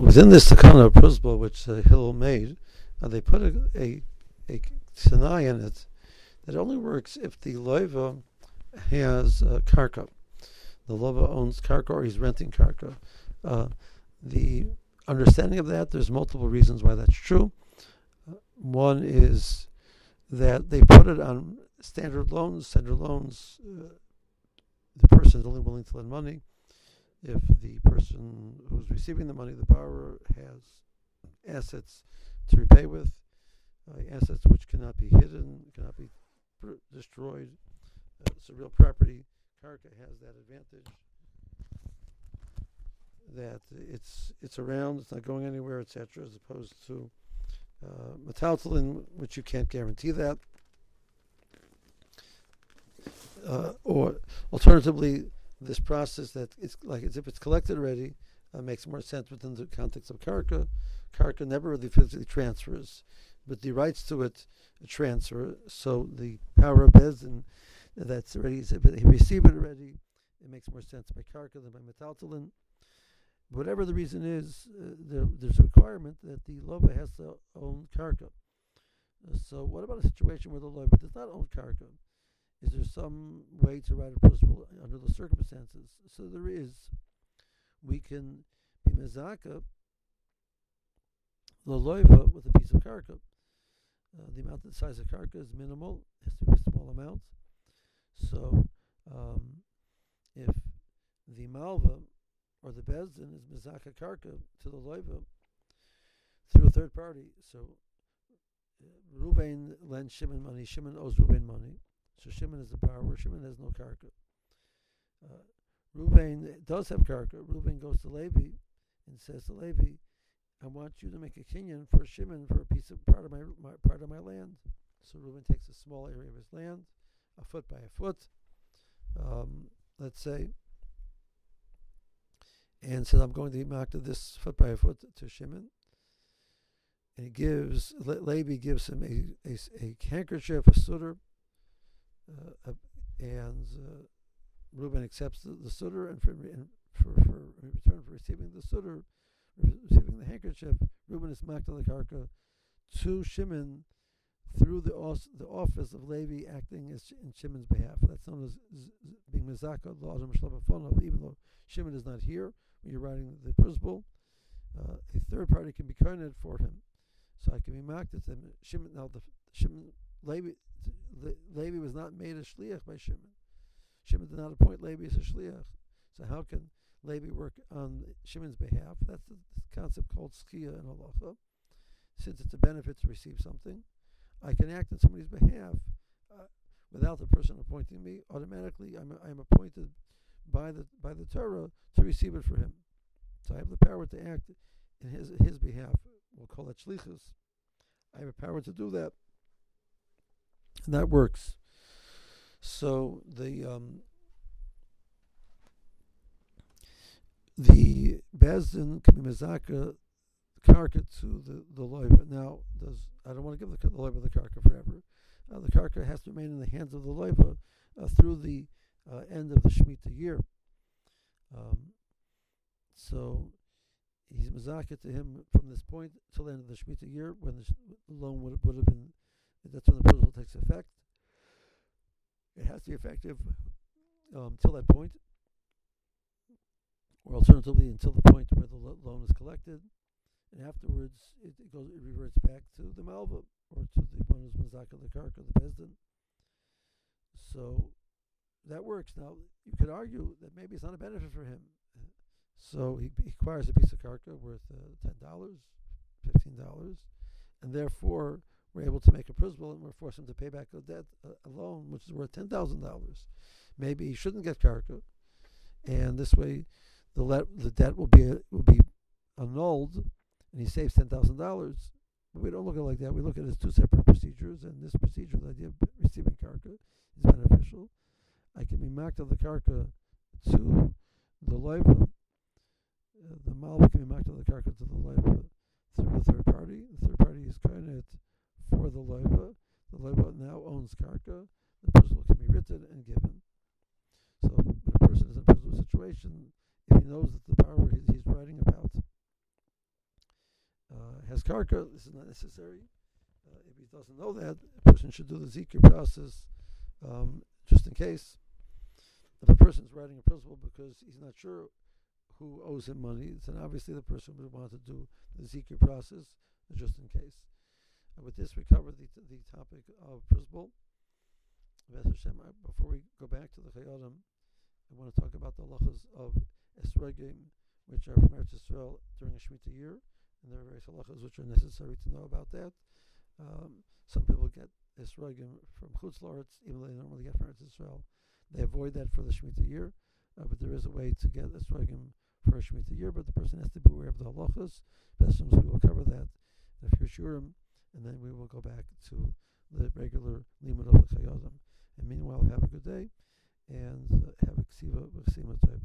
within this takana pruzbol which uh, Hillel made, uh, they put a, a, a tanai in it that only works if the loiva has uh, karka. The loiva owns karka or he's renting karka. Uh, the understanding of that, there's multiple reasons why that's true. One is that they put it on standard loans. Standard loans, uh, the person is only willing to lend money if the person who's receiving the money, the borrower, has assets to repay with, uh, assets which cannot be hidden, cannot be destroyed. Uh, it's a real property. Karka has that advantage that it's it's around, it's not going anywhere, etc., as opposed to uh, which you can't guarantee that. Uh, or alternatively, this process that it's like as if it's collected already uh, makes more sense within the context of karka. Karka never really physically transfers, but the rights to it transfer. So the power of Bezdin that's already he received it already. It makes more sense by karka than by metaltelin. Whatever the reason is, uh, there, there's a requirement that the loba has to own karka. so what about a situation where the loba does not own karka? Is there some way to write a pruzbol under the circumstances? So there is. We can be mezaka the loiva with a piece of karka. Uh, the amount, the size of karka is minimal; it has to be a small amount. So, um, if the malva or the bezdin is mezaka karka to the loiva through a third party, so uh, Ruvain lends Shimon money, Shimon owes Ruvain money. So Shimon is the power where Shimon has no karka. Uh, does have karka. Ruvain goes to Levi and says to Levi, "I want you to make a kinyan for Shimon for a piece of part of my, my part of my land." So Reuben takes a small area of his land, a foot by a foot, um, let's say, and says, "I'm going to mark this foot by a foot to Shimon." And he gives Le- Levi gives him a, a, a handkerchief, a sudar, uh, and uh, Reuben accepts the, the sudar, and for, and for, for in return for receiving the sudar, receiving the handkerchief, Reuben is marked on the karka to Shimon through the os- the office of Levi acting as in Shimon's behalf. That's known as z- being mizaka. Even though Shimon is not here when you're writing the pruzbol, uh, a third party can be counted for him. So I can be marked as him. Shimon now the Shimon Levi Levi was not made a shliach by Shimon. Shimon did not appoint Levi as a shliach. So how can Levi work on Shimon's behalf? That's the concept called zechiya in halacha. Since it's a benefit to receive something, I can act on somebody's behalf uh, without the person appointing me. Automatically, I'm I'm appointed by the by the Torah to receive it for him. So I have the power to act in his his behalf. We'll call it shlichus. I have a power to do that and that works. So the um, the bezdin can be karka to the the loiva. Now, does I don't want to give the, the loiva the karka forever. Uh, the karka has to remain in the hands of the loiva uh, through the uh, end of the shemitah year. Um, so he's mezaka to him from this point till the end of the shemitah year, when the, loan would would have been that's when the pruzbol takes effect. It has to be effective um, that point, or alternatively until the point where the lo- loan is collected, and afterwards it, it, goes it reverts back to the malva or to the one who's mazaka the karka the bezdin. So that works. Now you could argue that maybe it's not a benefit for him. So he, he acquires a piece of karka worth uh, ten dollars, fifteen dollars, and therefore we're able to make a pruzbol and we're forcing him to pay back a debt, a, loan, which is worth ten thousand dollars. Maybe he shouldn't get karka, and this way, the let, the debt will be will be annulled, and he saves ten thousand dollars. But we don't look at it like that. We look at it as two separate procedures, and this procedure, the idea of receiving karka, is beneficial. I can be marked on the karka to the loiva. Uh, the malva can be marked on the karka to the loiva through a third party. The third party is kohenet for the loiva. The loiva now owns karka. The pruzbol can be written and given. So when a person is in a pruzbol situation, if he knows that the power he's, he's writing about has karka, this is not necessary. Uh, if he doesn't know that, a person should do the zikui process um, just in case. If a person is writing a pruzbol because he's not sure who owes him money, then obviously the person would want to do the zikui process just in case. And with this, we cover the, the topic of pruzbol. Before we go back to the Chayadim, I want to talk about the halachas of esregim, which are from Eretz Yisrael during a Shemitah year, and there are various halachas which are necessary to know about that. Um, some people get esregim from Chutz even though they normally get from Eretz Yisrael. They avoid that for the Shemitah year, uh, but there is a way to get esregim for a Shemitah year, but the person has to be aware of the halachas. Best we will cover that in a shurim, and then we will go back to the regular limud of the chayadim. And meanwhile, have a good day, and uh, have a ksiva, ksiva type